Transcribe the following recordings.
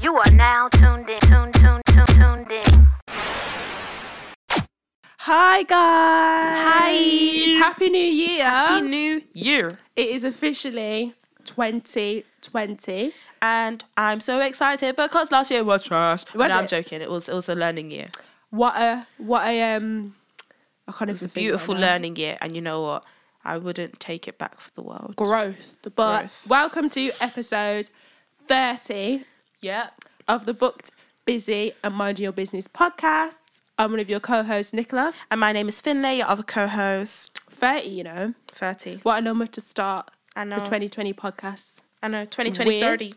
You are now tuned in, tuned, tuned, tuned, tuned in. Hi guys. Hi. Happy New Year. Happy New Year. it is officially 2020. And I'm so excited because last year was trash. Was no, I'm joking. It was it was a learning year. What a what a um I can't even It was a beautiful learning year. And you know what? I wouldn't take it back for the world. growth. But Growth. welcome to episode 30 Yeah. of the Booked Busy and Mind Your Business podcast. I'm one of your co-hosts, Nicola. And my name is Finlay, your other co-host. 30, you know. 30. What a number to start I know. the 2020 podcast. I know. 2020, Weird. 30.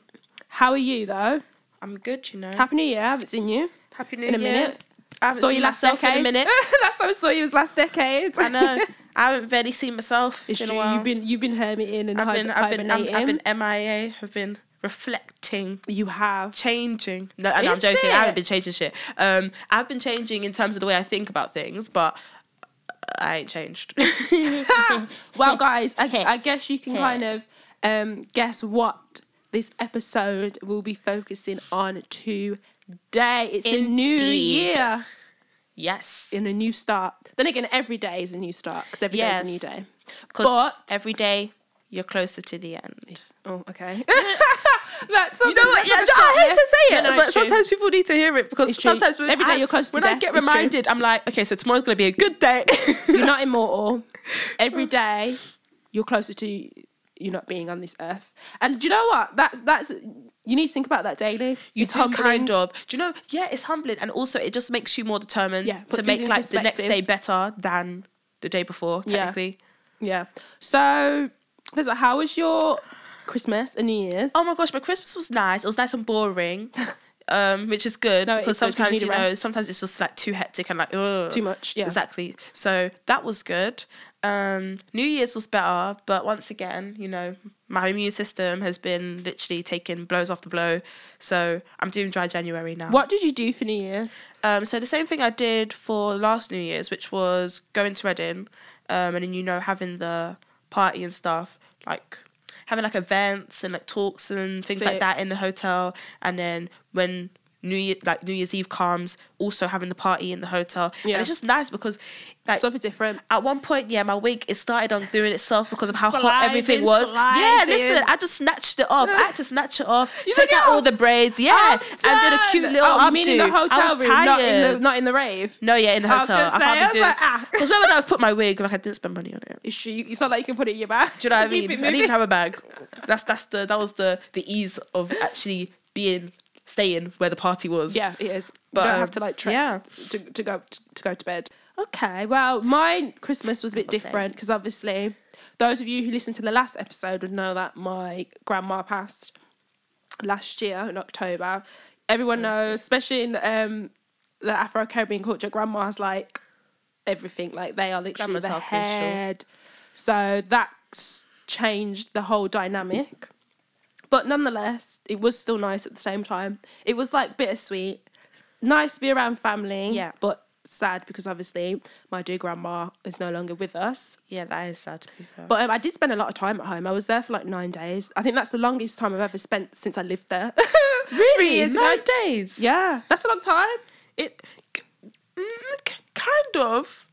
How are you though? I'm good, you know. Happy New Year. I haven't seen you. Happy New Year. in a Year. minute. I haven't saw seen you last myself decade. in a minute. last time I saw you was last decade. I know. I haven't barely seen myself It's in true. a while. You've been you've been hermiting and I've been, I've been. I've been MIA. Have been reflecting. you have. changing. No, and I'm joking. I haven't been changing shit. Um, I've been changing in terms of the way I think about things, but I ain't changed. Well, guys, okay. I guess you can kind of um, guess what this episode will be focusing on today. It's a new year yes, In a new start. Then again, every day is a new start because every day is a new day. because But every day you're closer to the end. oh, okay. That's You know what? Yeah, I hate to say it, No, no, but true. sometimes people need to hear it because sometimes when Every day I, you're close to when I death, get reminded, I'm like, okay, so tomorrow's gonna be a good day. you're not immortal. Every day, you're closer to you not being on this earth. And do you know what? That's that's you need to think about that daily. You It's do humbling. kind of. Do you know? Yeah, it's humbling, and also it just makes you more determined Yeah, to make like the next day better than the day before. Yeah. Technically. Yeah. So, How was your Christmas and New Year's? Oh my gosh, my Christmas was nice. It was nice and boring, um, which is good No, because is good you sometimes you know sometimes it's just like too hectic and like ugh. Too much, yeah. Exactly. So that was good. Um, New Year's was better, but once again, you know, my immune system has been literally taking blows after blow. So I'm doing dry January now. What did you do for New Year's? Um, so the same thing I did for last New Year's, which was going to Reading, um, and then you know having the party and stuff, like having like events and like talks and things Sick. like that in the hotel, and then when New Year like New Year's Eve comes, also having the party in the hotel, Yeah. and it's just nice because like Something different. at one point, yeah, my wig it started on doing itself because of how hot everything was. Yeah, listen, I just snatched it off. I had to snatch it off, You take took out all the braids, yeah, and did a cute little Oh, updo. mean in the hotel I room, not in the not in the rave? No, yeah, in the I hotel. I I can't be doing like, ah. because when I've put my wig, like I didn't spend money on it. It's true. It's not like you can put it in your bag. Do you know what I mean? I didn't even have a bag. That's that's the that was the the ease of actually being staying where the party was. Yeah, it is. But, you don't um, have to like trek yeah. to, to go to, to go to bed. Okay, well, my Christmas was a bit different because obviously, those of you who listened to the last episode would know that my grandma passed last year in October. Everyone knows, especially in um, the Afro Caribbean culture, grandma's like everything. Like they are literally Grandma's the head. So that's changed the whole dynamic. But nonetheless, it was still nice at the same time. It was like bittersweet. Nice to be around family. Yeah. But sad because obviously my dear grandma is no longer with us. yeah, that is sad to be fair. But um, I did spend a lot of time at home. I was there for like nine days. I think that's the longest time I've ever spent since I lived there. Really, years ago. nine days. Yeah, that's a long time. it mm, kind of.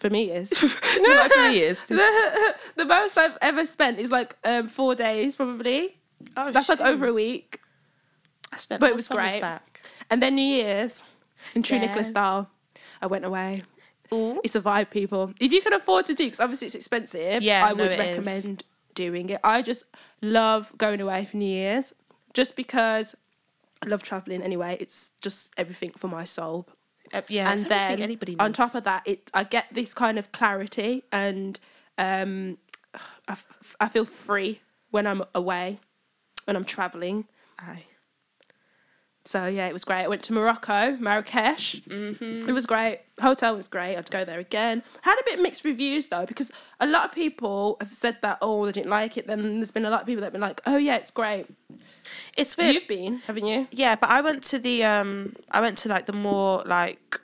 For me, it is. like three years. the, the most I've ever spent is like um, four days, probably. Oh, That's like over a week. I spent but it was summers great. Back. And then New Year's, in true Nicola's Yes. style, I went away. Ooh. It's a vibe, people. If you can afford to do, because obviously it's expensive, Yeah, I no, would it is. recommend doing it. I just love going away for New Year's, just because I love traveling anyway. It's just everything for my soul. Uh, yeah, and then anybody on top of that, it I get this kind of clarity and um, I, f- I feel free when I'm away, when I'm traveling. Aye. So yeah, it was great. I went to Morocco, Marrakesh. Mm-hmm. It was great. Hotel was great. I'd go there again. Had a bit mixed reviews though, because a lot of people have said that oh they didn't like it. Then there's been a lot of people that've been like oh yeah it's great. It's weird. You've been, haven't you? Yeah, but I went to the um I went to like the more like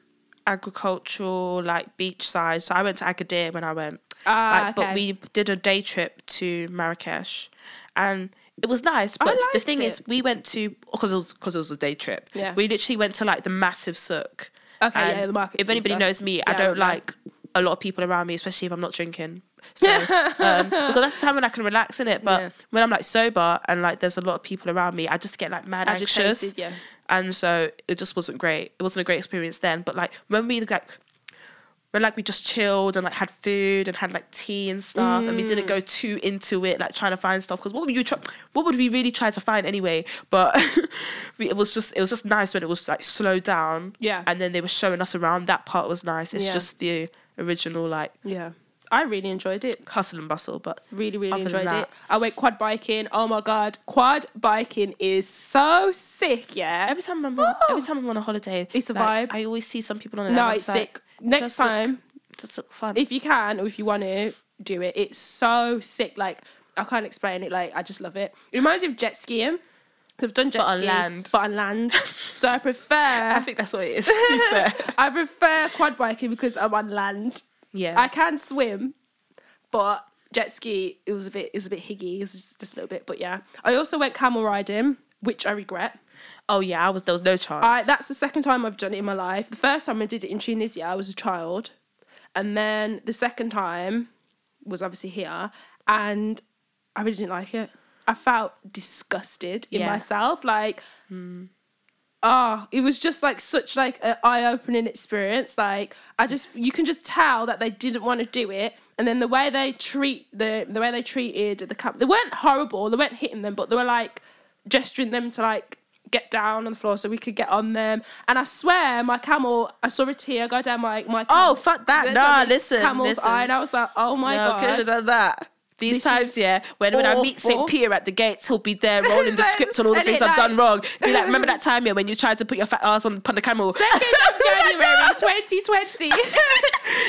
agricultural like beach side. So I went to Agadir when I went. Ah, like, okay. but we did a day trip to Marrakesh and it was nice. But the thing is, we went to because it was because it was a day trip. Yeah. we literally went to like the massive souk. Okay, And yeah, the markets If anybody knows me, I don't yeah. like a lot of people around me, especially if I'm not drinking. So um, because that's the time when I can relax in it. But Yeah. when I'm like sober and like there's a lot of people around me, I just get like mad anxious. Agitated, yeah. And so it just wasn't great. It wasn't a great experience then. But like when we like when like we just chilled and like had food and had like tea and stuff and we didn't Mm. go too into it like trying to find stuff because what would you try what would we really try to find anyway but we, it was just it was just nice when it was like slowed down Yeah. and then they were showing us around that part was nice it's Yeah. just the original like Yeah. I really enjoyed it. hustle and bustle but Really, really enjoyed that- it. I went quad biking. Oh my god, quad biking is so sick. Yeah. every time I'm on, Oh. every time I'm on a holiday It's a like, vibe. I always see some people on it no, it's just like, sick. Next does look- time, does look fun if you can or if you want to do it, it's so sick. Like I can't explain it. Like I just love it. It reminds me of jet skiing. So I've done jet But on land. but on land. so I prefer. I think that's what it is to be fair. I prefer quad biking because I'm on land. yeah I can swim, but jet ski it was a bit it was a bit higgy. It was just, just a little bit, but yeah. I also went camel riding, which I regret. Oh yeah I was there was no chance I that's the second time I've done it in my life. The first time I did it in Tunisia, I was a child, and then the second time was obviously here, and I really didn't like it. I felt disgusted in Yeah. myself, like. Oh, it was just like such like an eye-opening experience. Like I just, you can just tell that they didn't want to do it, and then the way they treat the the way they treated the camp, they weren't horrible. They weren't hitting them, but they were like gesturing them to like get down on the floor so we could get on them. And I swear, my camel, I saw a tear go down my my. Oh fuck that! Nah, listen, camel's listen. eye, and I was like, oh my no, could have god. done that. These This times, yeah, when, when I meet St. Peter at the gates, he'll be there rolling the script on all the things it I've done wrong. Be like, remember that time, yeah, when you tried to put your fat ass on, upon the camel? Second of January 2020,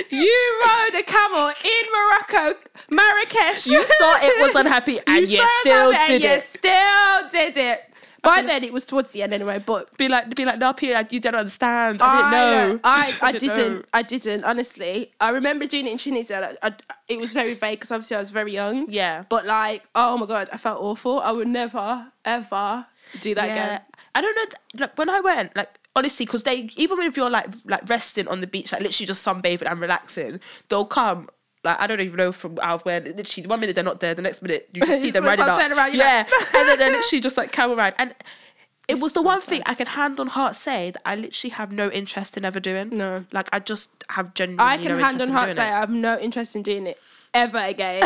you rode a camel in Morocco, Marrakesh. You saw it was unhappy and you saw still it and did you it. still did it. By then, it was towards the end anyway, but Be like, be like, no, Peter, you don't understand. I didn't uh, know. I, I, didn't didn't. I didn't. Honestly, I remember doing it in Tunisia. Like, I, it was very vague because obviously I was very young. Yeah. But like, oh my god, I felt awful. I would never, ever do that yeah. again. I don't know. Like when I went, like honestly, because they even if you're like like resting on the beach, like literally just sunbathing and relaxing, they'll come. Like I don't even know from out of where. Literally, one minute they're not there, the next minute you just see them like, riding up. around, yeah, like- and then they're literally just like camel ride. And it It's was the so one thing. I can hand on heart say that I literally have no interest in ever doing. No. like I just have genuinely I can no hand on heart say it. I have no interest in doing it ever again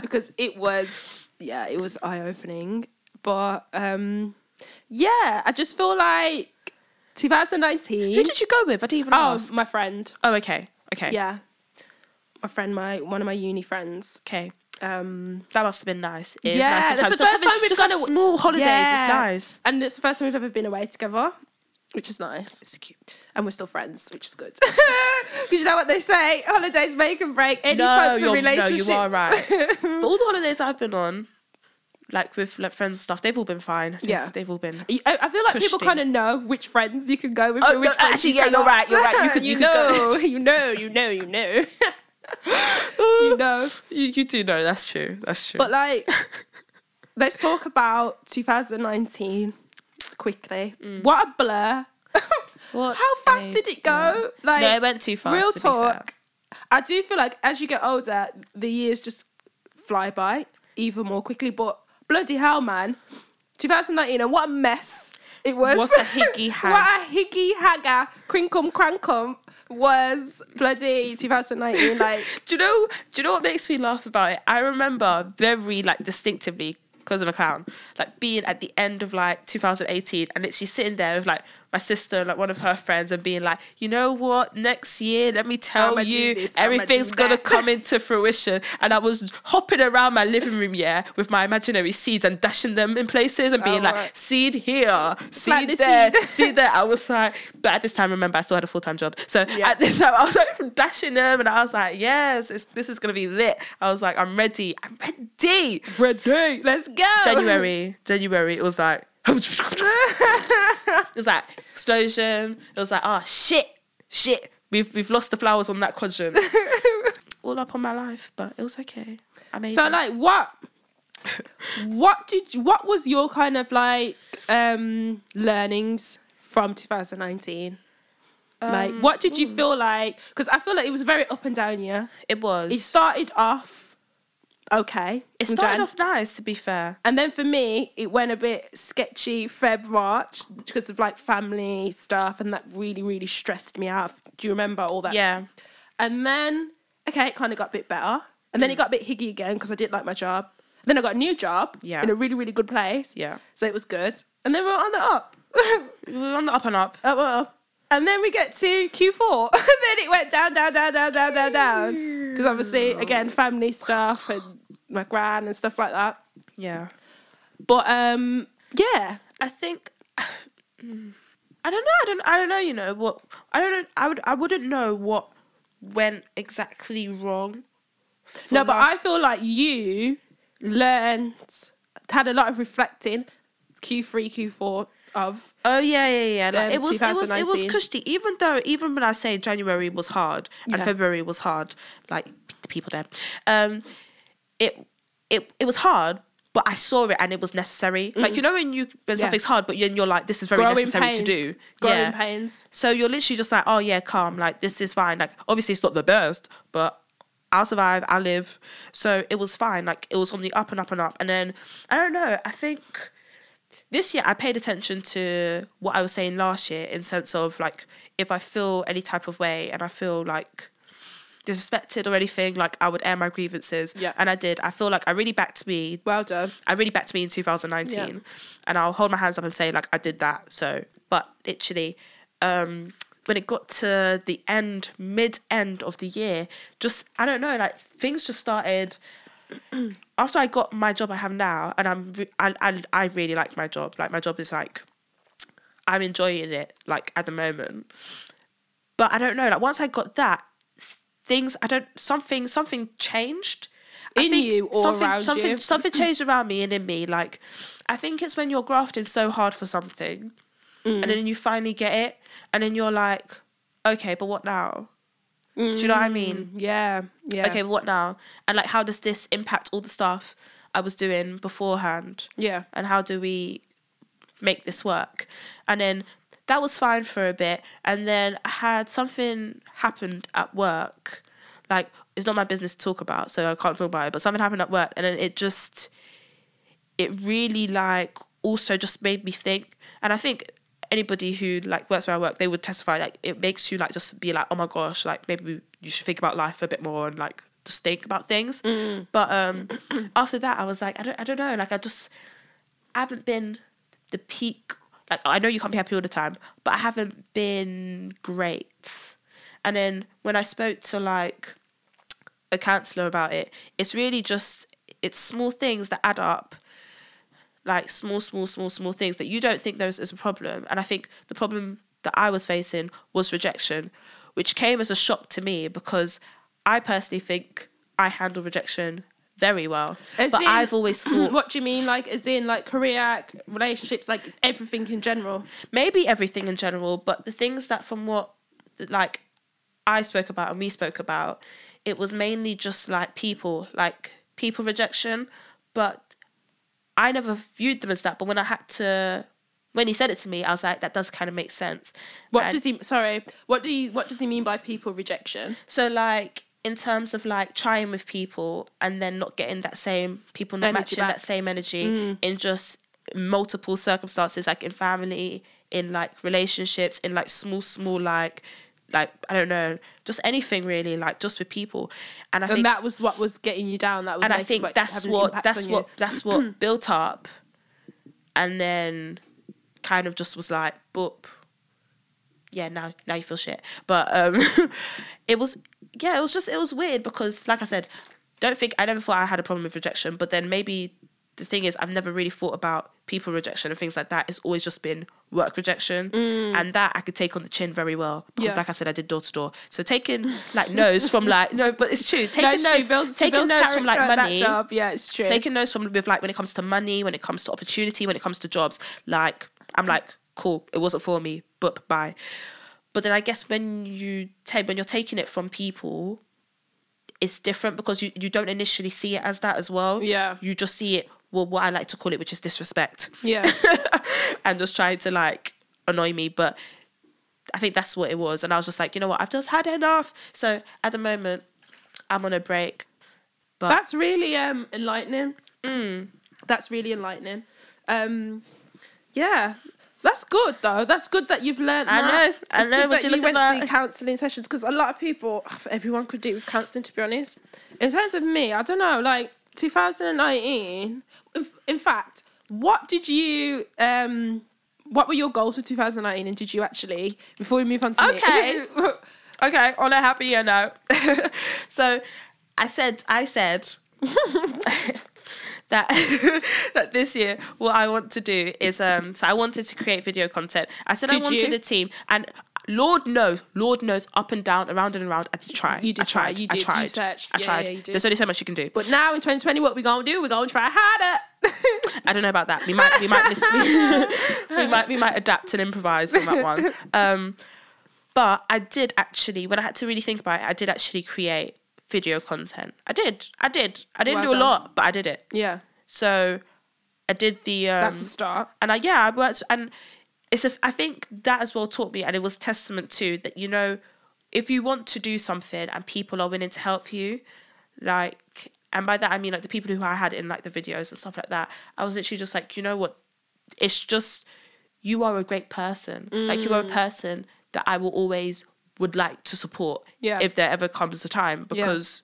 because it was yeah it was eye opening. But um yeah, I just feel like 2019. Who did you go with? I didn't even oh, ask. my friend. Oh, okay, okay, Yeah, my friend, my one of my uni friends. okay. Um, That must have been nice. It is Yeah, nice that's the first time we've just aw- small holidays. Yeah. It's nice. and it's the first time we've ever been away together, which is nice. It's cute. And we're still friends, which is good. Because you know what they say: holidays make and break any No, types of you're- no, you are right. But all the holidays I've been on, like with like friends and stuff, they've all been fine. They've, Yeah. they've all been. I I feel like people kind of know which friends you can go with. Oh, no, actually, you yeah, you're right, you're right. You could- you could go- know, you know, you know, you know, you know. You, you do know that's true. That's true. But like, let's talk about 2019 quickly. What a blur! Mm. What How fast a did it go? Like, no, it went too fast. real to talk. I do feel like as you get older, the years just fly by even more quickly. But bloody hell, man, 2019 and what a mess it was. What a higgy hag. what a higgy hagger, crinkum crankum was bloody 2019. Like, Do you know? Do you know what makes me laugh about it? I remember very like distinctively because I'm a clown, like being at the end of like 2018 and literally sitting there with like my sister like one of her friends and being like, you know what? Next year, let me tell I'ma you, this, everything's gonna that." come into fruition. And I was hopping around my living room, yeah, with my imaginary seeds and dashing them in places and being Oh, like, right. seed here, seed the there, seed. seed there. I was like, but at this time, remember, I still had a full time job. So Yeah. at this time, I was like dashing them, and I was like, yes, it's, this is gonna be lit. I was like, I'm ready. I'm ready. ready, let's go. January, January, it was like, it was like explosion. It was like, oh shit, shit. We've we've lost the flowers on that quadrant. All up on my life, but it was okay. I made So it. like what? what did you, what was your kind of like um learnings from 2019? like, Um, what did you feel like? Because I feel like it was a very up and down year. It was. It started off okay. It started Jan. off nice, to be fair. And then for me, it went a bit sketchy Feb March because of like family stuff, and that really, really stressed me out. Do you remember all that? Yeah. And then, okay, it kind of got a bit better. And then it mm. got a bit higgy again because I didn't like my job. Then I got a new job Yeah. in a really, really good place. Yeah. So it was good. And then we're on the up. We were on the up and up. up, up, up. And then we get to Q4. and then it went down, down, down, down, down, down, down. Because obviously, again, family stuff and my gran and stuff like that. Yeah. But um, yeah. I think I don't know. I don't. I don't know. You know what? I don't know. I would. I wouldn't know what went exactly wrong. No, but I feel like you learned, had a lot of reflecting Q3, Q4 of. Oh yeah, yeah, yeah. Like, um, it was. It was. It was 2019. cushy. Even though, even when I say January was hard and Yeah. February was hard, like the people there, um, it it it was hard. But I saw it and it was necessary. Like you know when you when Yeah. something's hard, but you're, you're like, this is very Growing necessary pains. to do. Growing yeah. pains. So you're literally just like, oh yeah, calm. Like this is fine. Like obviously it's not the best, but I'll survive. I'll live. So it was fine. Like it was on the up and up and up. And then I don't know. I think this year I paid attention to what I was saying last year in sense of like if I feel any type of way and I feel like disrespected or anything, like I would air my grievances. Yeah. And I did. I feel like I really backed me Well done. I really backed me in 2019, and I'll hold my hands up and say like I did that. So, but literally, um, when it got to the end, mid end of the year, just I don't know, like things just started. After I got my job I have now, and I'm re- I, I I really like my job. Like my job is like, I'm enjoying it like at the moment. But I don't know. Like once I got that, things I don't something something changed. I In you or something, around something, you? Something changed around me and in me. Like, I think it's when you're grafting so hard for something, Mm. and then you finally get it, and then you're like, okay, but what now? Do you know what I mean? Mm, yeah. Yeah. Okay, what now? And like, how does this impact all the stuff I was doing beforehand? Yeah. and how do we make this work and then that was fine for a bit and then i had something happened at work like it's not my business to talk about so i can't talk about it but something happened at work and then it just it really like also just made me think and i think anybody who like works where i work they would testify like it makes you like just be like oh my gosh like maybe you should think about life a bit more and like just think about things but um after that i was like i don't i don't know like i just I haven't been the peak. Like I know you can't be happy all the time, but I haven't been great. And then when I spoke to like a counselor about it, it's really just it's small things that add up. Like small, small, small, small things that you don't think those is a problem. And I think the problem that I was facing was rejection, which came as a shock to me because I personally think I handle rejection very well. As but in- I've always thought what do you mean? Like, as in, like, career, relationships, like, everything in general? maybe everything in general, but the things that from what like I spoke about and we spoke about, it was mainly just like people, like people rejection. But I never viewed them as that. But when I had to when he said it to me, I was like, that does kind of make sense. What And does he, sorry, what do you, what does he mean by people rejection? so like in terms of like trying with people and then not getting that same people not Energy matching back. Mm. that same energy in just multiple circumstances like in family in like relationships in like small small like like i don't know just anything really like just with people and i And think that was what was getting you down. That was and i think like, that's what that's what you. that's what built up and then kind of just was like boop yeah now now you feel shit but um it was yeah it was just it was weird because like i said don't think i never thought i had a problem with rejection but then maybe the thing is i've never really thought about people rejection and things like that it's always just been work rejection mm. and that i could take on the chin very well because Yeah. like i said i did door to door so taking like no's from like no but it's true taking no, no's taking builds no's from like character at that money Job. Yeah, it's true. taking notes from with like when it comes to money, when it comes to opportunity, when it comes to jobs. Like I'm like, cool, it wasn't for me, but bye. But then I guess when you take when you're taking it from people, it's different because you, you don't initially see it as that as well. Yeah. You just see it, well, what I like to call it, which is disrespect. Yeah. and just trying to like annoy me. But I think that's what it was. And I was just like, you know what, I've just had enough. So at the moment, I'm on a break. But That's really um enlightening. That's really enlightening. Um, yeah, that's good though. That's good that you've learned. I that. know, I It's know, good that you you went to counselling sessions because a lot of people, everyone could do with counselling. To be honest, in terms of me, I don't know. Like 2019. In, fact, what did you um? What were your goals for 2019, and did you actually? Before we move on to me- Okay. okay, on a happier note. so I said, I said that that this year what I want to do is um so I wanted to create video content. I said I wanted you? a team and Lord knows, Lord knows, up and down, around and around. I did try. You did I try, tried. you I did, you tried. searched. I Yeah, tried. yeah, you. There's only so much you can do. But now in 2020, what we gonna do? We're gonna try harder. I don't know about that. We might we might listen, we, we might we might adapt and improvise on that one. Um, but I did actually when I had to really think about it, I did actually create video content. I did. I did. I didn't Well do a lot, but I did it. yeah, So I did the um, that's a start. and I yeah I worked and it's a I think that as well taught me and it was testament to that you know if you want to do something and people are willing to help you like and by that I mean like the people who I had in like the videos and stuff like that I was literally just like you know what it's just you are a great person like you are a mm. person that I will always would like to support Yeah. if there ever comes a time Yeah. because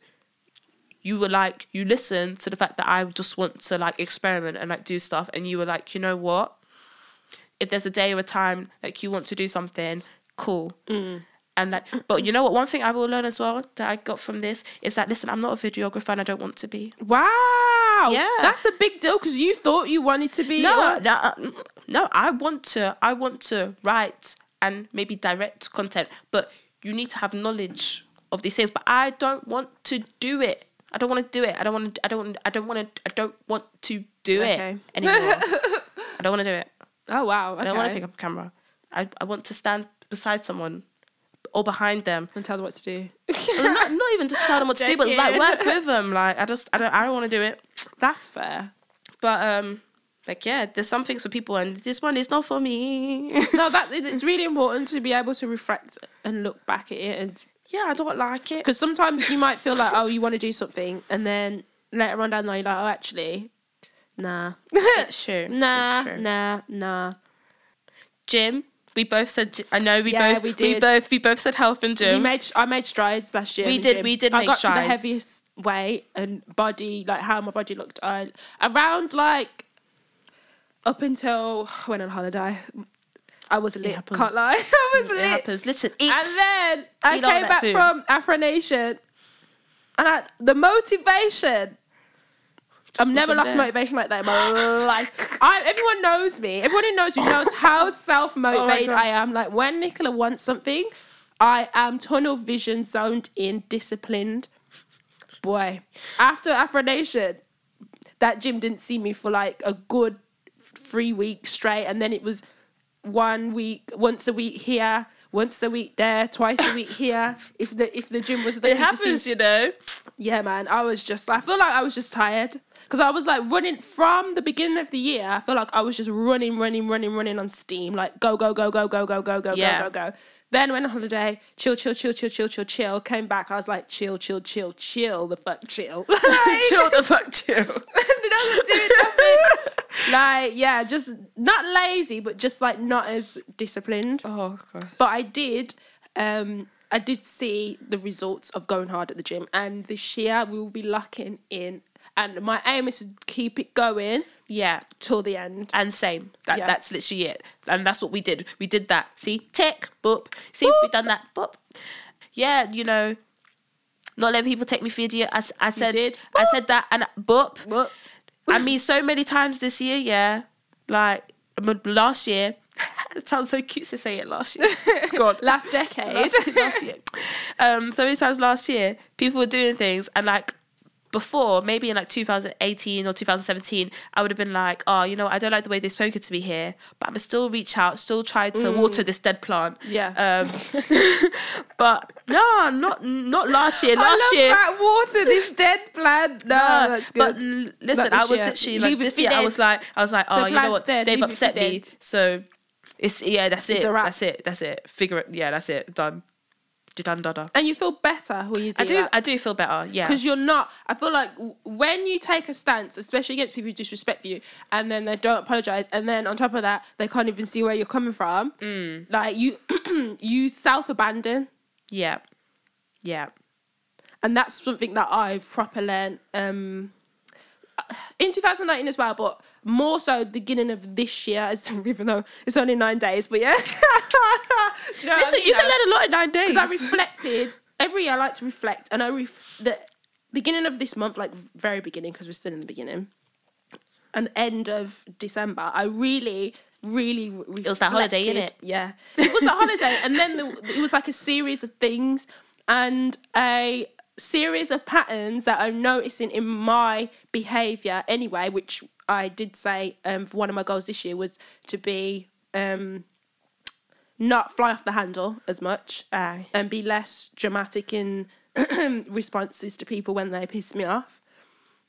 you were like you listened to the fact that I just want to like experiment and like do stuff and you were like you know what if there's a day or a time like you want to do something cool and like but you know what one thing I will learn as well that I got from this is that listen I'm not a videographer and I don't want to be Wow. Yeah. That's a big deal because you thought you wanted to be. no no uh, no I want to I want to write and maybe direct content but you need to have knowledge of these things but I don't want to do it I don't want to do it I don't want to I don't I don't want to I don't want to do Okay. it anymore I don't want to do it Oh wow. Okay. I don't want to pick up a camera. I, I want to stand beside someone or behind them. and tell them what to do. Not, not even just tell them what to do, but like work with them. Like I just I don't I don't want to do it. That's fair. But um like yeah, there's some things for people and this one is not for me. No, that it's really important to be able to reflect and look back at it, and yeah, I don't like it. because sometimes you might feel like, oh, you want to do something, and then later on down the line, you're like, oh, actually, nah, It's true. nah, It's true. nah, nah. Gym. We both said gy- I know we Yeah, both we we did. both we both said health and We gym. made I made strides last year. We in did- gym. we did I make got to strides. the heaviest weight and body, like how my body looked. I around like up until went on holiday. I was lit. happens. Can't lie, I was it lit. happens. Listen, eat. And then I Eat all came that back food. from Afro Nation, and I, the motivation. I've never lost there. motivation like that in my life. I, everyone knows me. Everyone who knows you knows how self motivated Oh. I am. Like when Nicola wants something, I am tunnel vision zoned in, disciplined. Boy, after Afro Nation, that gym didn't see me for like a good three weeks straight, and then it was one week, once a week here, once a week there, twice a week here. If the if the gym was the it happens, you know. Yeah, man. I was just, I feel like I was just tired because I was like running from the beginning of the year. I feel like I was just running, running, running, running on steam, like go, go, go, go, go, go, go, go, Yeah. go, go, go. Then went on holiday, chill, chill, chill, chill, chill, chill, chill. Came back, I was like, chill, chill, chill, chill, the fuck, chill. like, chill the fuck chill. doesn't do nothing. like, yeah, just not lazy, but just like not as disciplined. Oh god. But I did, um, I did see the results of going hard at the gym, and this year we will be locking in. And my aim is to keep it going Yeah. till the end. And same. That Yeah. that's literally it. And that's what we did. We did that. See, tick, boop. See, we done that. Boop. Yeah, you know, not letting people take me for idiot. I, I said. I said that and boop. But I mean, so many times this year, yeah. Like last year. It sounds so cute to say it last year. It's gone. last decade, last, last year. Um, so many times last year, people were doing things and like, before, maybe in like 2018 or 2017, I would have been like, oh, you know, I don't like the way they spoke to me here, but I'm still reach out, still try to water this dead plant. Mm. Yeah. Um, but no, not not last year. Last year. that water, this dead plant. No, No, that's But good. l- listen, But I was year, literally like leave this year. I was like, I was like, oh, you know what? dead, They've leave upset me, so it's yeah, that's It's it. a wrap. That's it. That's it. Figure it. Yeah, that's it. Done. Done. Done. and you feel better when you do I do. that. I do feel better. Yeah. because you're not i feel like when you take a stance especially against people who disrespect you and then they don't apologize and then on top of that they can't even see where you're coming from Mm. like you you self-abandon Yeah. Yeah. and that's something that i've proper learned um in 2019 as well but more so the beginning of this year as even though it's only nine days but yeah you know what I Listen, mean, you can learn a lot in nine days. because I reflected every year. I like to reflect, and I ref- the beginning of this month, like very beginning, because we're still in the beginning, and end of December. I really, really. Re- It was that holiday, reflected. innit? Yeah, it was a holiday, and then the, it was like a series of things and a series of patterns that I'm noticing in my behaviour anyway, which I did say um, for one of my goals this year was to be um, not fly off the handle as much Aye. and be less dramatic in responses to people when they piss me off.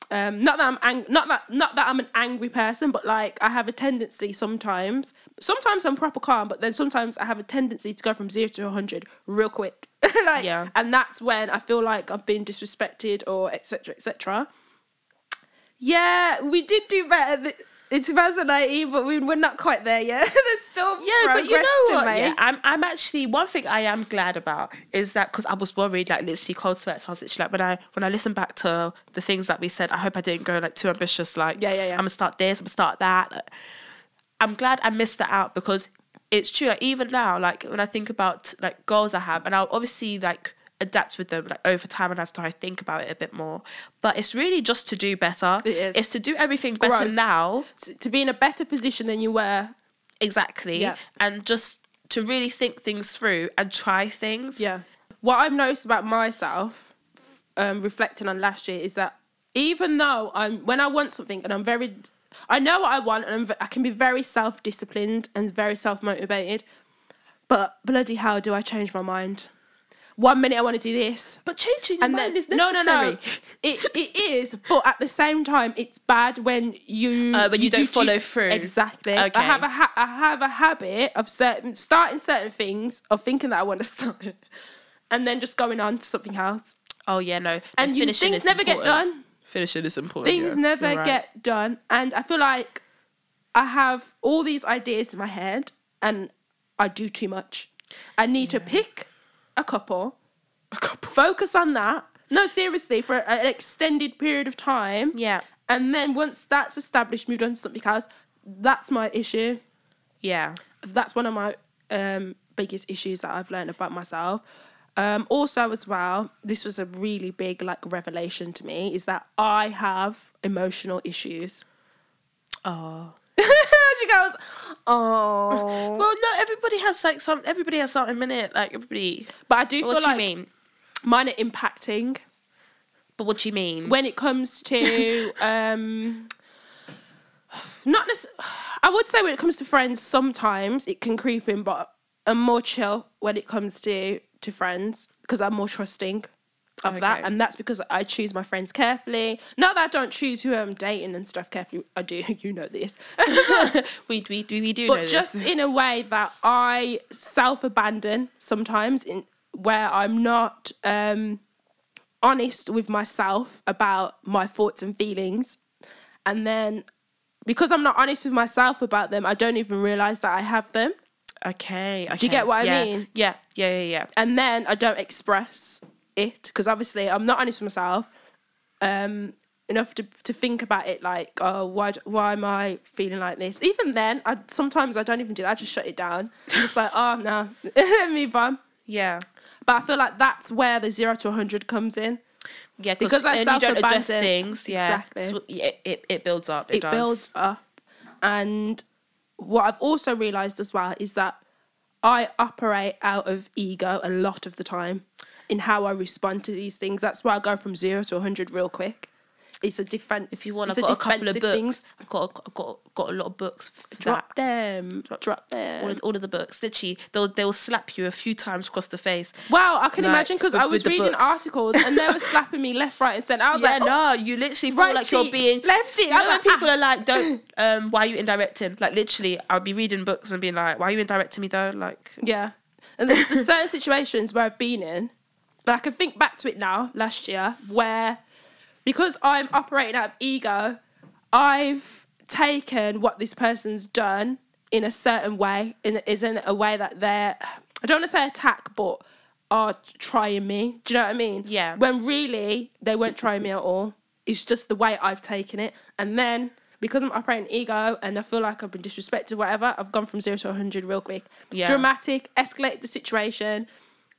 Um, not that I'm ang- not that not that I'm an angry person, but like I have a tendency sometimes. Sometimes I'm proper calm, but then sometimes I have a tendency to go from zero to hundred real quick. like, Yeah. and that's when I feel like I've been disrespected or etc. etc. Yeah, we did do better th- in 2019, but we, we're not quite there yet. There's still Yeah, but you know to what? make. Yeah, I'm, I'm actually one thing I am glad about is that because I was worried, like literally cold sweats. I was literally like when I when I listen back to the things that we said, I hope I didn't go like too ambitious. Like, Yeah, yeah, yeah. I'm gonna start this, I'm gonna start that. I'm glad I missed that out because it's true. Like even now, like when I think about like goals I have, and I'll obviously like adapt with them like over time and after I think about it a bit more. But it's really just to do better. It is. It's to do everything better Growth. now. to, to be in a better position than you were. Exactly. Yeah. And just to really think things through and try things. Yeah. What I've noticed about myself, um, reflecting on last year, is that even though I'm when I want something and I'm very, I know what I want and I'm, I can be very self disciplined and very self motivated, but bloody hell, do I change my mind? One minute I want to do this, But changing your and mind then is necessary. no, no. no. It it is, but at the same time, it's bad when you Uh, when you don't do follow che- through. Exactly. Okay. I have a ha- I have a habit of certain starting certain things of thinking that I want to start, and then just going on to something else. Oh yeah, no. And you, things never get done. Finishing is important. Things yeah. never right. get done, and I feel like I have all these ideas in my head, and I do too much. I need to pick a couple a couple. focus on that. No, seriously, for an extended period of time. Yeah. And then once that's established, moved on to something else. That's my issue. Yeah. That's one of my um, biggest issues that I've learned about myself. Um, also, as well, this was a really big like revelation to me is that I have emotional issues. Oh. she goes, oh. Well, no. Everybody has like some. Everybody has something in it. Like everybody. But I do feel What do you mean? mine are impacting. But what do you mean? when it comes to um not necessarily i would say when it comes to friends sometimes it can creep in but i'm more chill when it comes to to friends because i'm more trusting of that and that's because i choose my friends carefully not that i don't choose who i'm dating and stuff carefully i do you know this we we we, we do know but just this. in a way that I self abandon sometimes in where I'm not um, honest with myself about my thoughts and feelings, and then because I'm not honest with myself about them, I don't even realize that I have them, Okay. okay. you get what I yeah. mean? Yeah. Yeah. Yeah. Yeah. and then I don't express it because obviously I'm not honest with myself. Um, enough to, to think about it like oh why why am I feeling like this even then I sometimes I don't even do that I just shut it down just like oh no move on Yeah. but I feel like that's where the zero to 100 comes in Yeah, Because I you don't adjust things. Yeah, Exactly. So, yeah, it, it builds up. It, it builds up and what I've also realized as well is that I operate out of ego a lot of the time in how I respond to these things that's why I go from zero to 100 real quick it's a defense. If you want, I've got a couple of books. things. I've got a, got got a lot of books. Drop that. them. Drop, them. All of, all of the books. Literally, they'll they'll slap you a few times across the face. Wow, I can Like, imagine because I was reading books. articles and they were slapping me left, right, and centre. I was yeah, like, oh, no, you literally feel right like you're being left cheek. You I know was like, people ah. are like, "Don't, um, why are you indirecting?" Like literally, I'll be reading books and being like, "Why are you indirecting me though?" Like, Yeah. And there's, there's certain situations where I've been in, but I can think back to it now, last year, where because I'm operating out of ego, I've taken what this person's done in a certain way, in is in a way that they're I don't want to say attack, but are trying me. Do you know what I mean? Yeah. When really they weren't trying me at all. It's just the way I've taken it. And then because I'm operating ego and I feel like I've been disrespected, whatever, I've gone from zero to 100 real quick. Yeah. Dramatic, escalate the situation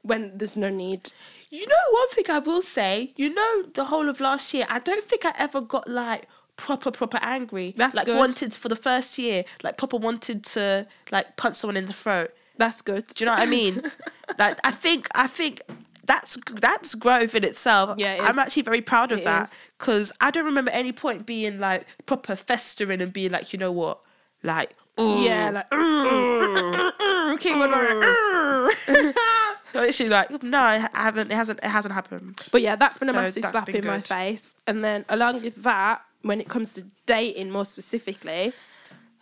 when there's no need. You know, one thing I will say, you know, the whole of last year, I don't think I ever got like proper proper angry. That's like good. wanted for the first year, like proper wanted to like punch someone in the throat. That's good. Do you know what I mean? like I think I think that's that's growth in itself. Yeah, it I'm actually very proud of It that because I don't remember any point being like proper festering and being like, you know what, like Yeah, like, mm. literally like no, I haven't. It hasn't. It hasn't happened. But yeah, that's been a So massive that's slap been in my good. face. And then along with that, when it comes to dating more specifically,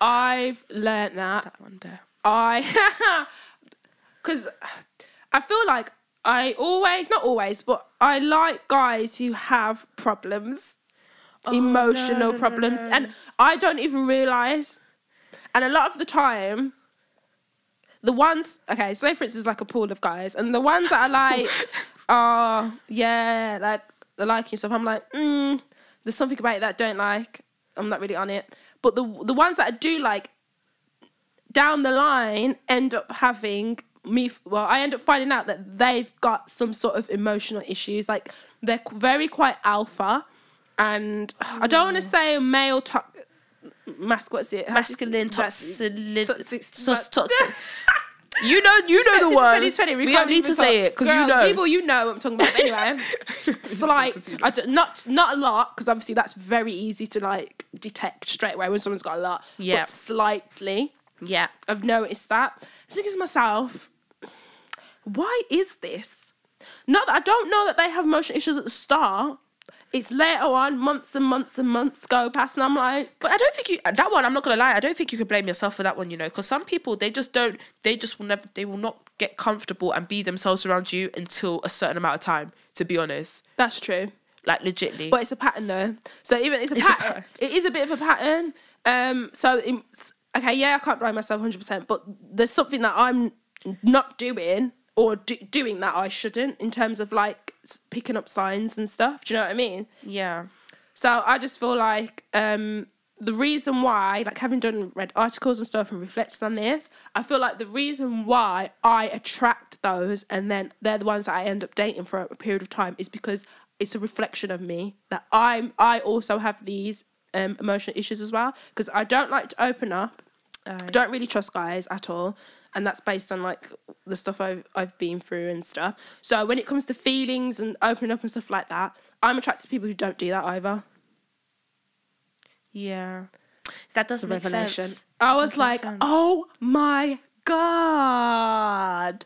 I've learned that That one there. I, because I feel like I always, not always, but I like guys who have problems, oh, emotional Oh, no, problems, and I don't even realize. And a lot of the time, the ones, okay, so for instance, like a pool of guys, and the ones that are like, oh, yeah, like, they're liking stuff, I'm like, mm, there's something about it that I don't like. I'm not really on it. But the the ones that I do like, down the line end up having me well i end up finding out that they've got some sort of emotional issues like they're very quite alpha and i don't want to say male to- mask what's it How Masculine toxic. toxic- sus- toxic. You know, you know the. 2020, We can't don't need to even say it because you know. people you know what i'm talking about But anyway slight I don't- not not a lot because obviously that's very easy to like detect straight away when someone's got a lot Yeah. but slightly yeah. I've noticed that. I thinking to myself, why is this? Not that I don't know that they have emotional issues at the start. It's later on, months and months and months go past, and I'm like, But I don't think you that one. I'm not gonna lie. I don't think you could blame yourself for that one. You know, because some people they just don't. They just will never. They will not get comfortable and be themselves around you until a certain amount of time. To be honest, that's true. like legitly. But it's a pattern though. So even it's a It's a pattern. pattern. It is a bit of a pattern. Um. So it's, okay, yeah, I can't blame myself 100, percent but there's something that I'm not doing or do, doing that I shouldn't in terms of like picking up signs and stuff. Do you know what I mean? yeah. So I just feel like um, the reason why, like having done read articles and stuff and reflected on this, I feel like the reason why I attract those and then they're the ones that I end up dating for a period of time is because it's a reflection of me that I'm I also have these um, emotional issues as well because I don't like to open up. I don't really trust guys at all. And that's based on like the stuff I've I've been through and stuff. So when it comes to feelings and opening up and stuff like that, I'm attracted to people who don't do that either. Yeah. That does make revelation. sense. I was like, sense. oh my god.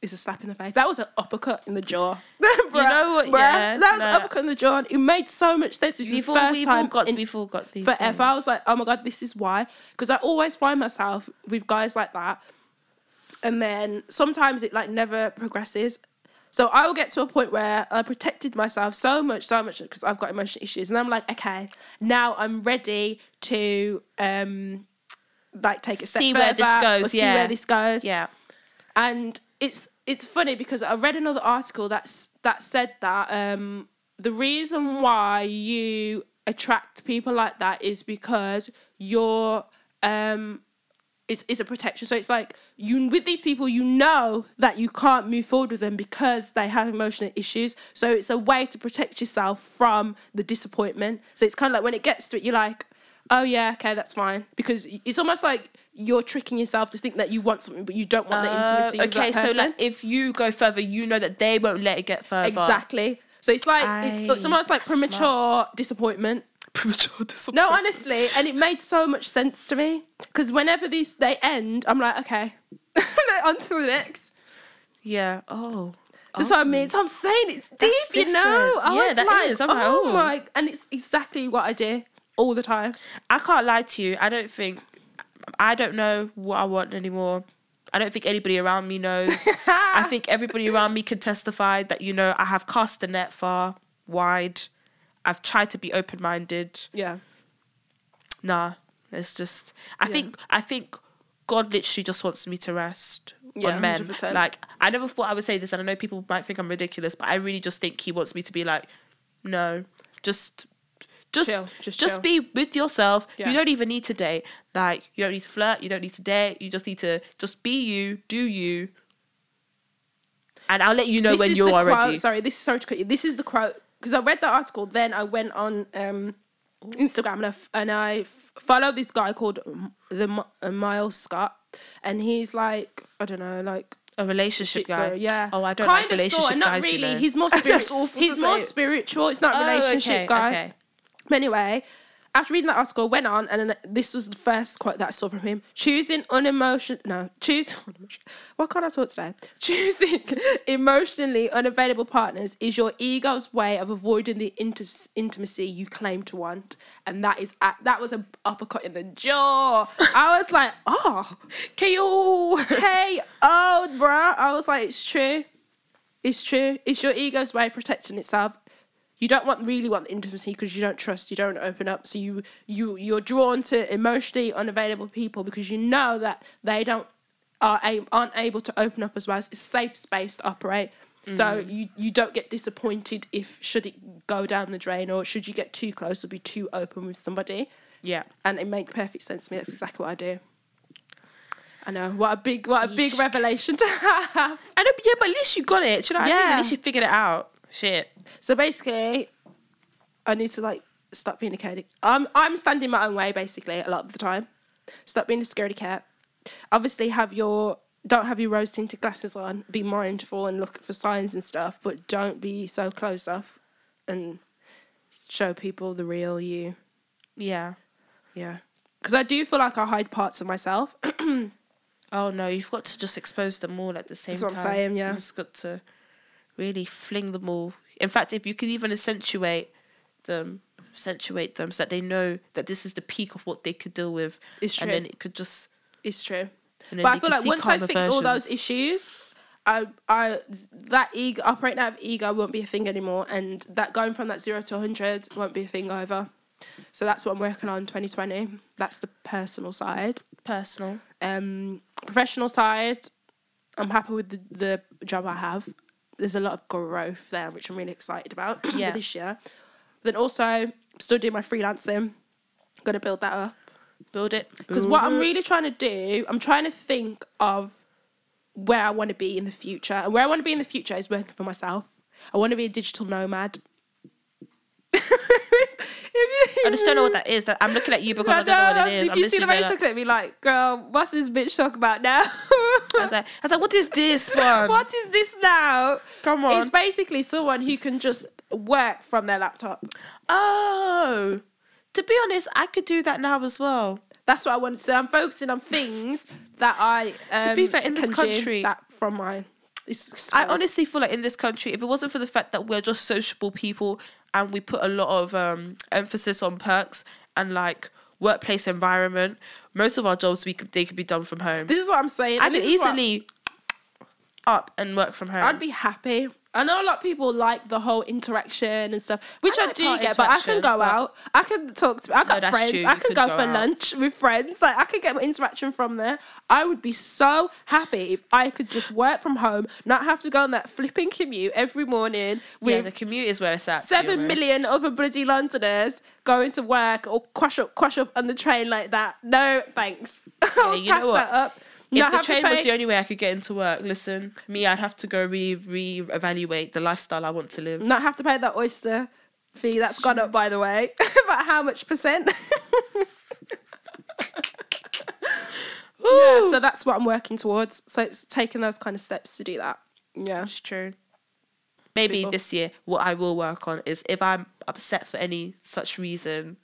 It's a slap in the face. That was an uppercut in the jaw. Bruh, know what? bruh, Yeah, that was no. an uppercut in the jaw. And it made so much sense. It was We've the all, first we've all got in we've all got these forever. I was like, oh my god, this is why. Because I always find myself with guys like that, and then sometimes it like never progresses. So I will get to a point where I protected myself so much, so much because I've got emotional issues, and I'm like, okay, now I'm ready to um like take a step See where this further, goes, see where this goes yeah. and it's it's funny because I read another article that's that said that um, the reason why you attract people like that is because you're um, it's, it's a protection. So it's like you with these people, you know that you can't move forward with them because they have emotional issues. So it's a way to protect yourself from the disappointment. So it's kind of like when it gets to it, you're like, oh yeah, okay, that's fine. Because it's almost like you're tricking yourself to think that you want something, but you don't want the Uh, intimacy. with okay, that so like if you go further, you know that they won't let it get further. Exactly. So it's like Aye, it's, it's almost like that's smart. premature disappointment. Premature disappointment. No, honestly, and it made so much sense to me because whenever these they end, I'm like, okay, on to the next. Yeah. Oh. That's oh. what I mean. So I'm saying it's deep, you know. I Yeah, was that like, is. I'm like, oh oh. my, and it's exactly what I do all the time. I can't lie to you. I don't think. I don't know what I want anymore. I don't think anybody around me knows. I think everybody around me can testify that you know I have cast the net far wide. I've tried to be open minded. Yeah, Nah, it's just. I Yeah. think. I think God literally just wants me to rest Yeah, on men. 100%. Like I never thought I would say this, and I know people might think I'm ridiculous, but I really just think He wants me to be like, no, just. Just, Chill, just just chill. be with yourself. Yeah. You don't even need to date. Like you don't need to flirt. You don't need to date. You just need to just be you, do you, and I'll let you know This when you're ready. Quote, sorry, this is sorry to cut you. This is the quote because I read the article. Then I went on um, Instagram and I, f- and I f- followed this guy called the uh, Miles Scott, and he's like I don't know, like A relationship guy. yeah. Oh, I don't Kind like relationship sorta, not really. You know. He's more spiritual. he's more say. spiritual. It's not a Oh, relationship okay, guy. okay. But anyway, after reading that article, went on, and this was the first quote that I saw from him: "Choosing unemotional, no, choose. What can't I talk today? Choosing emotionally unavailable partners is your ego's way of avoiding the inti- intimacy you claim to want, and that is at, that was a uppercut in the jaw. I was like, oh, KO. oh, bruh. I was like, it's true. It's true. It's your ego's way of protecting itself. You don't want really want the intimacy because you don't trust. You don't open up. So you you you're drawn to emotionally unavailable people because you know that they don't are aren't able to open up as well. It's a safe space to operate. So mm. you you don't get disappointed if should it go down the drain or should you get too close or be too open with somebody. yeah. And it made perfect sense to me. That's exactly what I do. I know. What a big what a big Yeesh. revelation to have. I know, uh, yeah, but at least you got it. Should I? mean? Yeah. At least you figured it out. Shit. So basically, I need to like stop being a cardi. I'm I'm standing my own way basically a lot of the time. Stop being a scaredy cat. Obviously, have your don't have your rose tinted glasses on. Be mindful and look for signs and stuff, but don't be so closed off and show people the real you. Yeah. Yeah, because I do feel like I hide parts of myself. Oh no, you've got to just expose them all at the same That's what I'm time. saying, yeah. You've just got to really fling them all. In fact, if you can even accentuate them, accentuate them so that they know that this is the peak of what they could deal with, It's true. and then it could just. It's true. But I feel like once I fix all those issues, I I that ego operating out of ego won't be a thing anymore, and that going from that zero to hundred won't be a thing either. So that's what I'm working on 2020. That's the personal side. personal. Um, professional side, I'm happy with the, the job I have. There's a lot of growth there, which I'm really excited about for this year. Then also still doing my freelancing. Gonna build that up. Build it. Because build what I'm really trying to do, I'm trying to think of where I want to be in the future. And where I want to be in the future is working for myself. I want to be a digital nomad. I just don't know what that is. That I'm looking at you because I, don't know what it is. If I'm you see the way she's looking at me like, girl, what's this bitch talk about now? I was like, I was like, what is this one? what is this now? Come on. It's basically someone who can just work from their laptop. Oh, to be honest, I could do that now as well. That's what I want to. I'm focusing on things that I. Um, To be fair, in this country- that from my. I honestly feel like in this country, if it wasn't for the fact that we're just sociable people and we put a lot of um, emphasis on perks and like workplace environment, most of our jobs we could they could be done from home. This is what I'm saying. I could is what- easily up and work from home. I'd be happy. I know a lot of people like the whole interaction and stuff, which I I, do get. But I can go out. I can talk to. I got that's friends. true, I can go, go for out. lunch with friends. Like I could get interaction from there. I would be so happy if I could just work from home, not have to go on that flipping commute every morning yeah, the commute is where it's at. seven million other bloody Londoners going to work or crush up, crush up on the train like that. No, thanks. I'll you know pass what? that up. If the train was the only way I could get into work, listen, me, I'd have to go re re evaluate the lifestyle I want to live. not have to pay that oyster fee. That's gone up, by the way. About how much percent? yeah, so that's what I'm working towards. So it's taking those kind of steps to do that. Yeah. It's true. maybe people. this year what I will work on is if I'm upset for any such reason,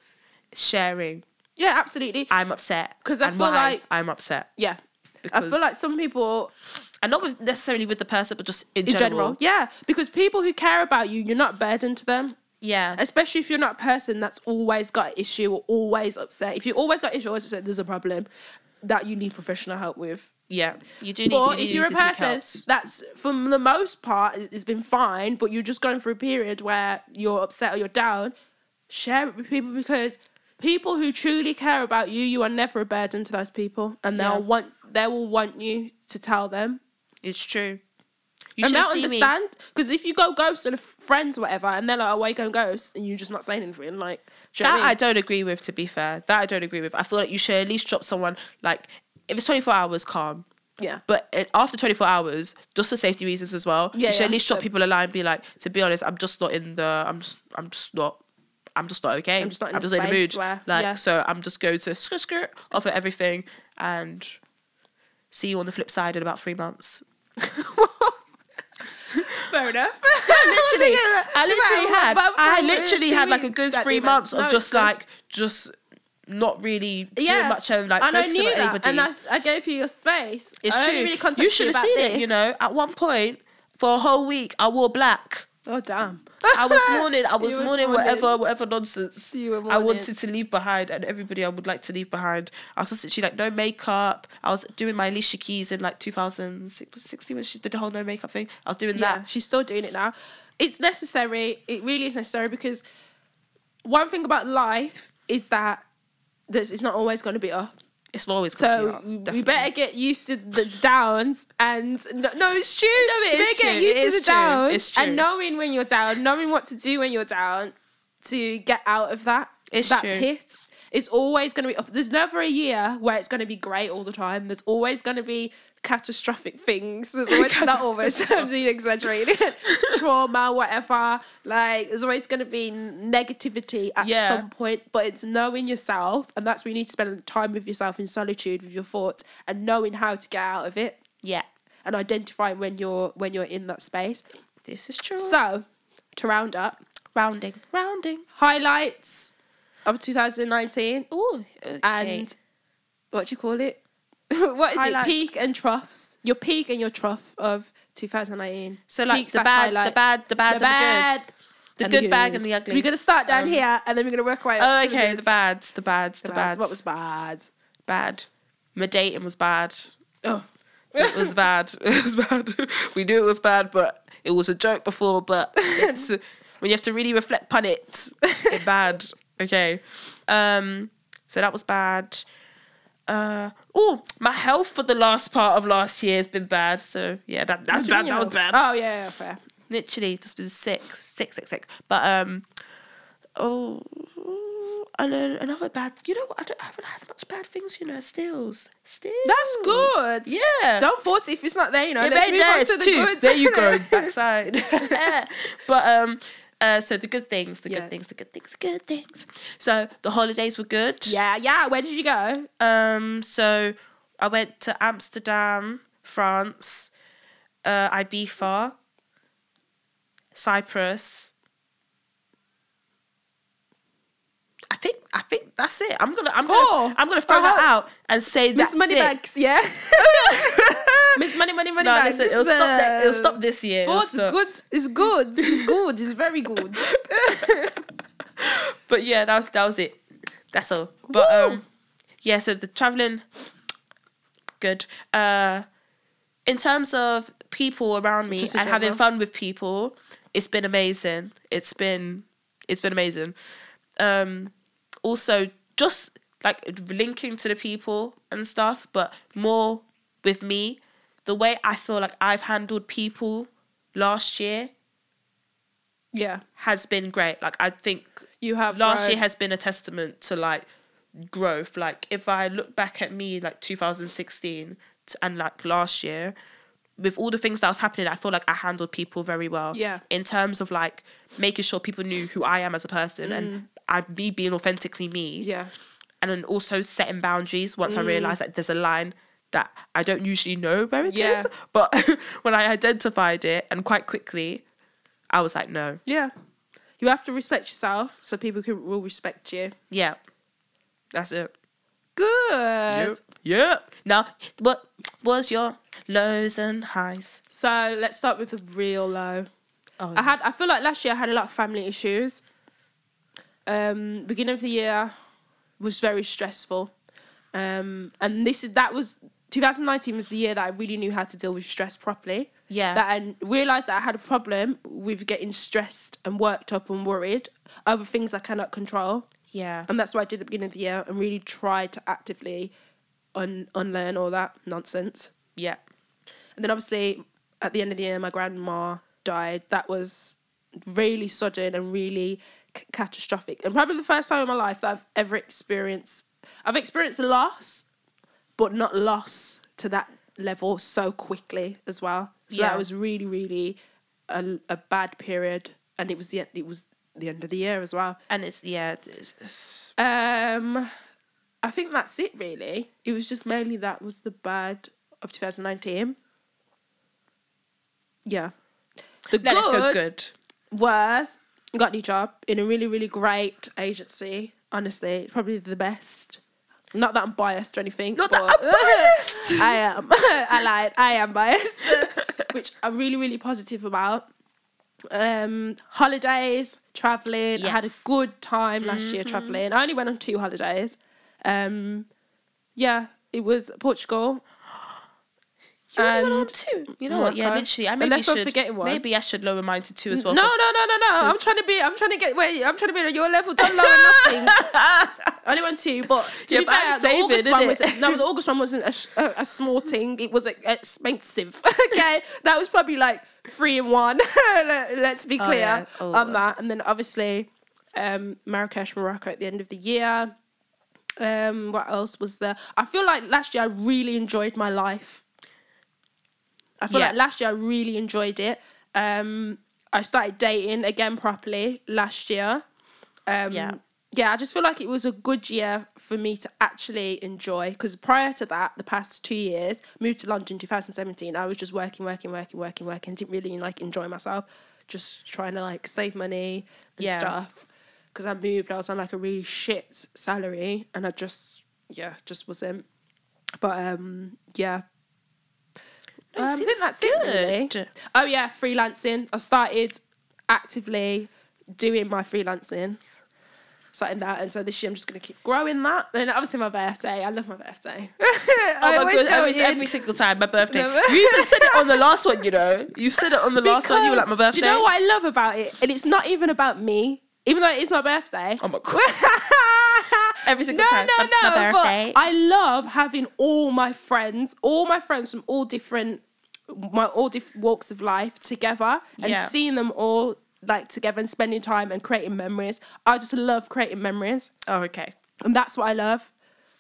sharing Yeah, absolutely. I'm upset because I and feel why like- I'm upset Yeah. I feel like some people and not with necessarily with the person, but just in, in general. general, yeah, because people who care about you, you're not a burden to them. Yeah, Especially if you're not a person that's always got an issue or always upset. If you always got issue, always upset, there's a problem that you need professional help with. yeah. You do need. But you if you're a need to seek person that's, for the most part, has- been fine, but you're just going through a period where you're upset or you're down, share it with people because people who truly care about you, you are never a burden to those people, and Yeah. they'll want they will want you to tell them. it's true. You and they'll understand because if you go ghost on friends or whatever, and they're like, "Oh, why you going ghost?" and you're just not saying anything, like do you know That I I don't agree with. To be fair, that I don't agree with. I feel like you should at least drop someone like if it's 24 hours, calm. yeah, But uh, after 24 hours, just for safety reasons as well, Yeah, you should yeah. at least drop So- people a line and be like, to be honest, I'm just not in the, I'm just, I'm just not, I'm just not okay. I'm just not in I'm the just in the mood. where- like, yeah. so I'm just going to skirt, skirt, offer everything and see you on the flip side in about three months. fair enough. literally, I literally had, I literally had like a good three months of just like, just not really doing much of like and I knew that, anybody. and that's, I gave you your space. It's I true. really you should have seen it. You know, at one point for a whole week, I wore black. Oh damn! I was mourning. I was mourning mourning. whatever, whatever nonsense I wanted to leave behind, and everybody I would like to leave behind. I was just literally like no makeup. I was doing my Alicia Keys in like 2016 when she did the whole no makeup thing. I was doing Yeah, that. she's still doing it now. It's necessary. It really is necessary because one thing about life is that there's, it's not always going to be up. It's always So we better get used to the downs and no, no it's true. No, it You is better get used It to the true. downs true. and knowing when you're down, knowing what to do when you're down to get out of that It's that true. pit. It's always going to be. There's never a year where it's going to be great all the time. There's always going to be catastrophic things. There's always not always. I'm being exaggerated. Trauma, whatever. Like there's always going to be negativity at Yeah. some point. But it's knowing yourself, and that's where you need to spend time with yourself in solitude with your thoughts, and knowing how to get out of it, yeah, and identifying when you're when you're in that space. this is true. So, to round up, rounding, rounding. highlights of 2019 Oh, okay. and what do you call it? what is Highlights. it? Peak and troughs. Your peak and your trough of 2019. so like Peak the slash bad, highlight. the bad, the bad, the bad, and the good. The and good bag and the ugly. So we're gonna start down Um, here and then we're gonna work our way Oh, up. to okay. The goods. bads, the bads, the, bads. What was bad? bad? My dating was bad. Oh, It was bad. It was bad. We knew it was bad, but it was a joke before. But it's when you have to really reflect upon it, it's bad. Okay. Um. So that was bad. Uh. Oh, my health for the last part of last year has been bad. So yeah, that that's What do you bad. That was bad. Oh yeah, yeah, fair. Literally just been sick, sick, sick, sick. But um. Oh. And then another bad. You know what? I, don't, I haven't had much bad things. You know. stills, Still. That's good. Yeah. Don't force it if it's not there. You know. Yeah, Let's move there, on to the two. goods. There you go, backside. but um, uh, so the good things, the Yeah. good things, the good things, the good things. So the holidays were good. yeah, yeah. Where did you go? Um, so I went to Amsterdam, France, uh, Ibiza, Cyprus. I think I think that's it. I'm gonna I'm gonna I'm gonna throw Oh. that out and say Miss that's Moneybags, it. yeah. Miss Money Money Money no, Bags. listen, it'll stop. There, it'll stop this year. Fourth stop. good is good. It's good. It's very good. but yeah, that was that was it. That's all. But Woo! um, yeah. So the traveling, good. Uh, in terms of people around me and having fun with people, it's been amazing. It's been it's been amazing. Um, also just like linking to the people and stuff, but more with me, the way I feel like I've handled people last year yeah, has been great. Like I think you have last year has been a testament to like growth. Like if I look back at me like 2016 and like last year, with all the things that was happening, I feel like I handled people very well. Yeah. In terms of like making sure people knew who I am as a person and mm. I me being authentically me. Mm. Yeah, And then also setting boundaries once I realized that there's a line that I don't usually know where it is, Yeah. But when I identified it and quite quickly, I was like, no. Yeah. You have to respect yourself so people can will respect you. Yeah. That's it. Good. Yep. Now, what was your lows and highs? So let's start with the real low. Oh, I had I feel like last year I had a lot of family issues. Um beginning of the year was very stressful. Um and this is that was 2019 was the year that I really knew how to deal with stress properly. Yeah. That I realized that I had a problem with getting stressed and worked up and worried over things I cannot control. yeah. And that's what I did at the beginning of the year and really tried to actively un- unlearn all that nonsense. yeah. And then obviously at the end of the year, my grandma died. That was really sudden and really c- catastrophic. And probably the first time in my life that I've ever experienced, I've experienced loss, but not loss to that level so quickly as well. So Yeah. that was really, really a, a bad period. And it was the it was the end of the year as well. And it's, yeah. It's, it's, Um, I think that's it really. It was just mainly that was the bad of 2019. Yeah. The let us go good good. was got a new job in a really really great agency. Honestly, it's probably the best. Not that I'm biased or anything. Not that but- I'm biased. I am. I lied. I am biased, which I'm really really positive about. Um, holidays, traveling. I had a good time last Mm-hmm. year traveling. I only went on two holidays. Um, yeah, it was Portugal. You only went on and two. You know what? Yeah, literally. I maybe should. Maybe I should lower mine to two as well. No, no, no, no, no. I'm trying to be. I'm trying to get where I'm trying to be on your level. Don't lower nothing. I only went two, but to Yeah, be fair, the August one was no. The August one wasn't a, a, a small thing. It was expensive. okay, that was probably like three in one. Let- Let's be Oh, clear. Oh, on that. And then obviously, um, Marrakesh, Morocco at the end of the year. Um, what else was there? I feel like last year I really enjoyed my life. I feel Yeah. like last year I really enjoyed it. Um, I started dating again properly last year. Um, Yeah. Yeah, I just feel like it was a good year for me to actually enjoy because prior to that, the past two years, moved to London 2017, I was just working, working, working, working, working, didn't really like enjoy myself, just trying to like save money and Yeah. stuff. Because I moved, I was on like a really shit salary and I just, yeah, just wasn't. But um, yeah, um, I think that's it. Really. good. Oh yeah, freelancing. I started actively doing my freelancing. Starting that, and so this year I'm just gonna keep growing that. Then obviously my birthday. I love my birthday. Oh my god, every, every single time, my birthday. No. you even said it on the last one, you know. You said it on the last one, you were like, my birthday. Do you know what I love about it? And it's not even about me, even though it is my birthday. Oh my god. Every single no, time. No, my, no, my but. I love having all my friends, all my friends from all different, my all different walks of life together, and Yeah. seeing them all like together and spending time and creating memories. I just love creating memories, oh, okay. and that's what I love.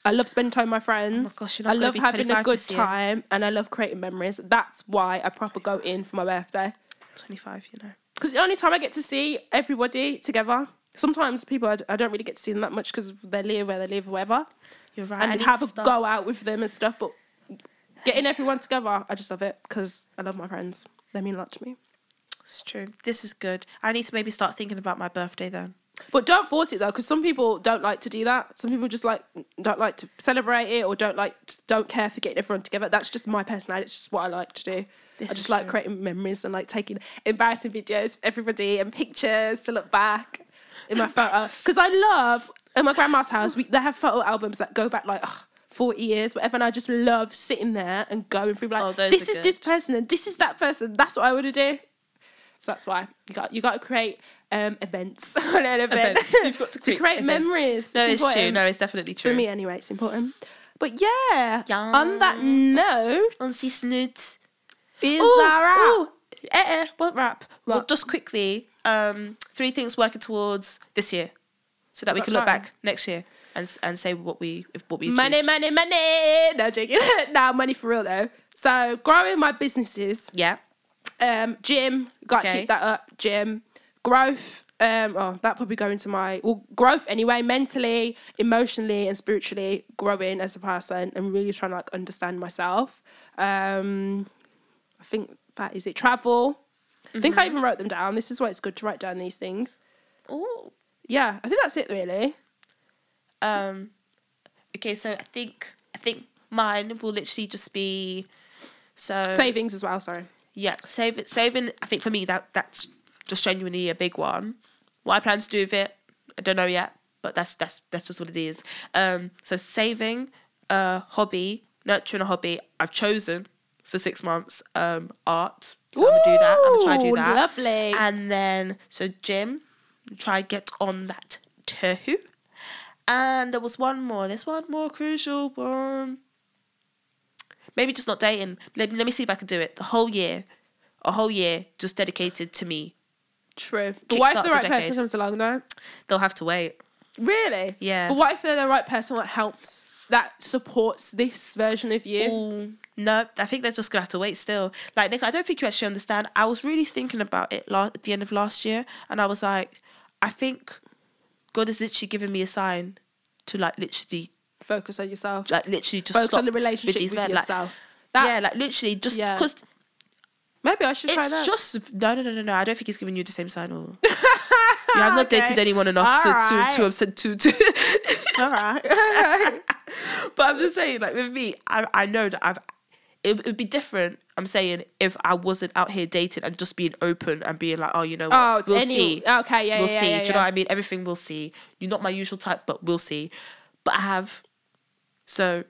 I love spending time with my friends. Oh gosh, you're not I love having a good time, and I love creating memories. That's why I proper go in for my birthday 25, you know. Because the only time I get to see everybody together. Sometimes people I, d- I don't really get to see them that much because they live where they live, whatever You're right. I and need have to a start- go out with them and stuff. But getting everyone together, I just love it because I love my friends. They mean a lot to me. It's true. This is good. I need to maybe start thinking about my birthday then. But don't force it though, because some people don't like to do that. Some people just like don't like to celebrate it or don't like don't care for getting everyone together. That's just my personality. It's just what I like to do. This I just like true. creating memories and like taking embarrassing videos, of everybody and pictures to look back in my photo. Because I love at my grandma's house. We they have photo albums that go back like. ugh, 40 years, whatever, and I just love sitting there and going through like Oh, this is this person and this is that person. That's what I want to do. So that's why you got you got to create um, events. An event. Events. You've got to create create events. memories. No, it's true. No, it's definitely true. For me, anyway, it's important. But yeah, on that note, On the snoot. Is Ooh, our ooh, eh, eh, what rap? Well, just quickly, um, three things working towards this year, so that we can look back next year and and say what we if what we achieved. money, money, money. No joking. no money for real though. So growing my businesses, Yeah, um, gym, got to Okay. keep that up. Gym, growth. Um, oh, that probably go into my well, growth anyway, mentally, emotionally, and spiritually growing as a person, and really trying to like understand myself. Um, I think that is it. Travel, I think I even wrote them down. This is why it's good to write down these things. Oh. Yeah, I think that's it really. Um. Okay, so I think I think mine will literally just be so Savings as well. Sorry. yeah save saving. I think for me that that's just genuinely a big one. What I plan to do with it, I don't know yet, but that's that's that's just what it is. Um. So saving a hobby, nurturing a hobby. I've chosen for six months. Um. Art. So I'm gonna do that. I'm gonna try to do Ooh, that. Lovely. And then, so gym, try get on that too. And there was one more. There's one more crucial one. Maybe just not dating. Let, let me see if I can do it. The whole year, a whole year just dedicated to me. True. But what if the the right decade. person comes along though? They'll have to wait. Really? Yeah. But what if they're the right person that helps, that supports this version of you? Ooh, no, I think they're just gonna have to wait still. Like Nick, I don't think you actually understand. I was really thinking about it la- at the end of last year, and I was like, I think God has literally given me a sign to like literally, Focus on yourself. like literally just Focus stop on the relationship with, these men. Like, yourself. yeah, like literally just yeah. because Maybe I should try it's that. just no, no, no, no, no. I don't think he's giving you the same sign. Or you have not Okay. dated anyone enough to, Alright. to to have said to to. All right. but I'm just saying, like with me, I I know that I've. It would be different. I'm saying if I wasn't out here dating and just being open and being like, oh, you know what, oh, we'll any. see, Okay, yeah, yeah. we'll yeah, see. yeah, Do you know what I mean? Everything we'll see. You're not my usual type, but we'll see. But I have, so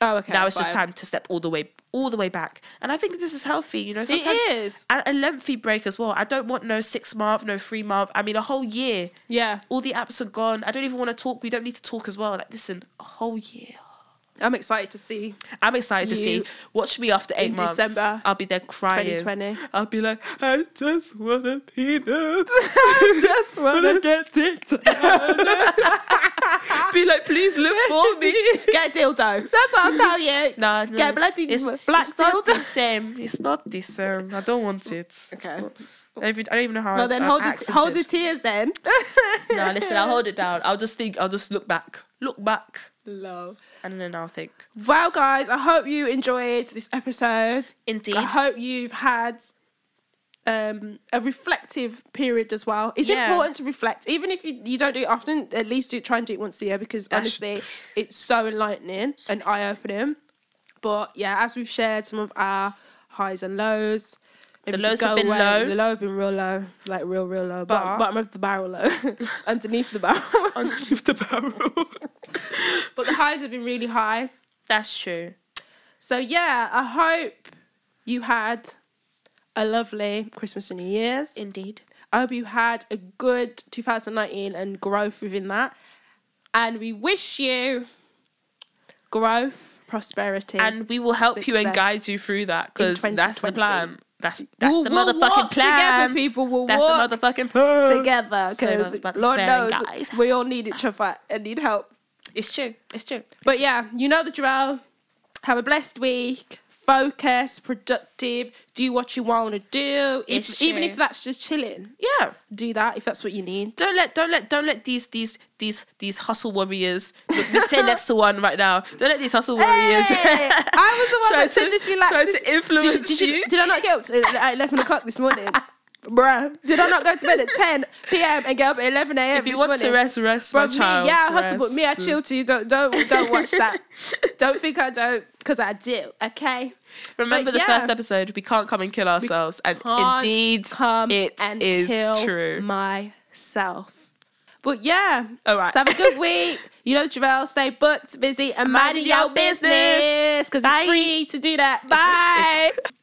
Oh, okay. now it's just time to step all the way, all the way back. And I think this is healthy. You know, sometimes It is. and a lengthy break as well. I don't want no six month, no three month. I mean, a whole year. Yeah, All the apps are gone. I don't even want to talk. We don't need to talk as well. Like, listen, a whole year. I'm excited to see I'm excited to see. Watch me after eight in months. December I'll be there crying. 2020. I'll be like, I just want a peanut. I just want to get TikTok. be like, please live for me. Get a dildo. That's what I'll tell you. Nah, no, Get a bloody it's, black it's not the dildo. same. It's not the same. I don't want it. Okay. Every, I don't even know how. Well, I've- then I've hold your, accented. hold your tears then. No, listen, I'll hold it down. I'll just think. I'll just look back. Look back, Low. And then I'll think. Well, guys, I hope you enjoyed this episode. Indeed. I hope you've had um, a reflective period as well. It's Yeah. important to reflect, even if you, you don't do it often. At least do try and do it once a year because That's- honestly, it's so enlightening and eye opening. But yeah, as we've shared some of our highs and lows. The lows have been away- low. The low have been real low, like real, real low. Bottom, But- bottom of the barrel low, underneath the barrel. underneath the barrel. but the highs have been really high. That's true. So yeah, I hope you had a lovely Christmas and New Year's. Indeed. I hope you had a good 2019 and growth within that. And we wish you growth, prosperity. And we will help you and guide you through that because that's the plan. That's that's We'll- the we'll motherfucking plan. Together, people will that's walk the motherfucking plan. together because Lord knows guys. we all need each other and need help. It's true. It's true. But yeah, you know the drill. Have a blessed week. Focus, productive. Do what you want to do. If, It's even true. if that's just chilling, Yeah. do that if that's what you need. Don't let don't let don't let these these these these hustle warriors. Let's say next to one right now. Don't let these hustle warriors. Hey, I was the one that said just relax. Try to influence did, did, you. did I not get up to, at 11 o'clock this morning? Bruh. Did I not go to bed at 10 p.m. and get up at 11 a.m. if you want morning? to rest, rest, Bro, my me, child. yeah, I hustle, but me, I chill too. Don't, don't, don't watch that. don't think I don't, because I do. Okay. Remember But the yeah. first episode. We can't come and kill ourselves, and Can't indeed, come it and is kill true. myself. But yeah, All right. so have a good week. You know, Javel, stay booked, busy, and mind Minding your business. because it's free to do that. Bye.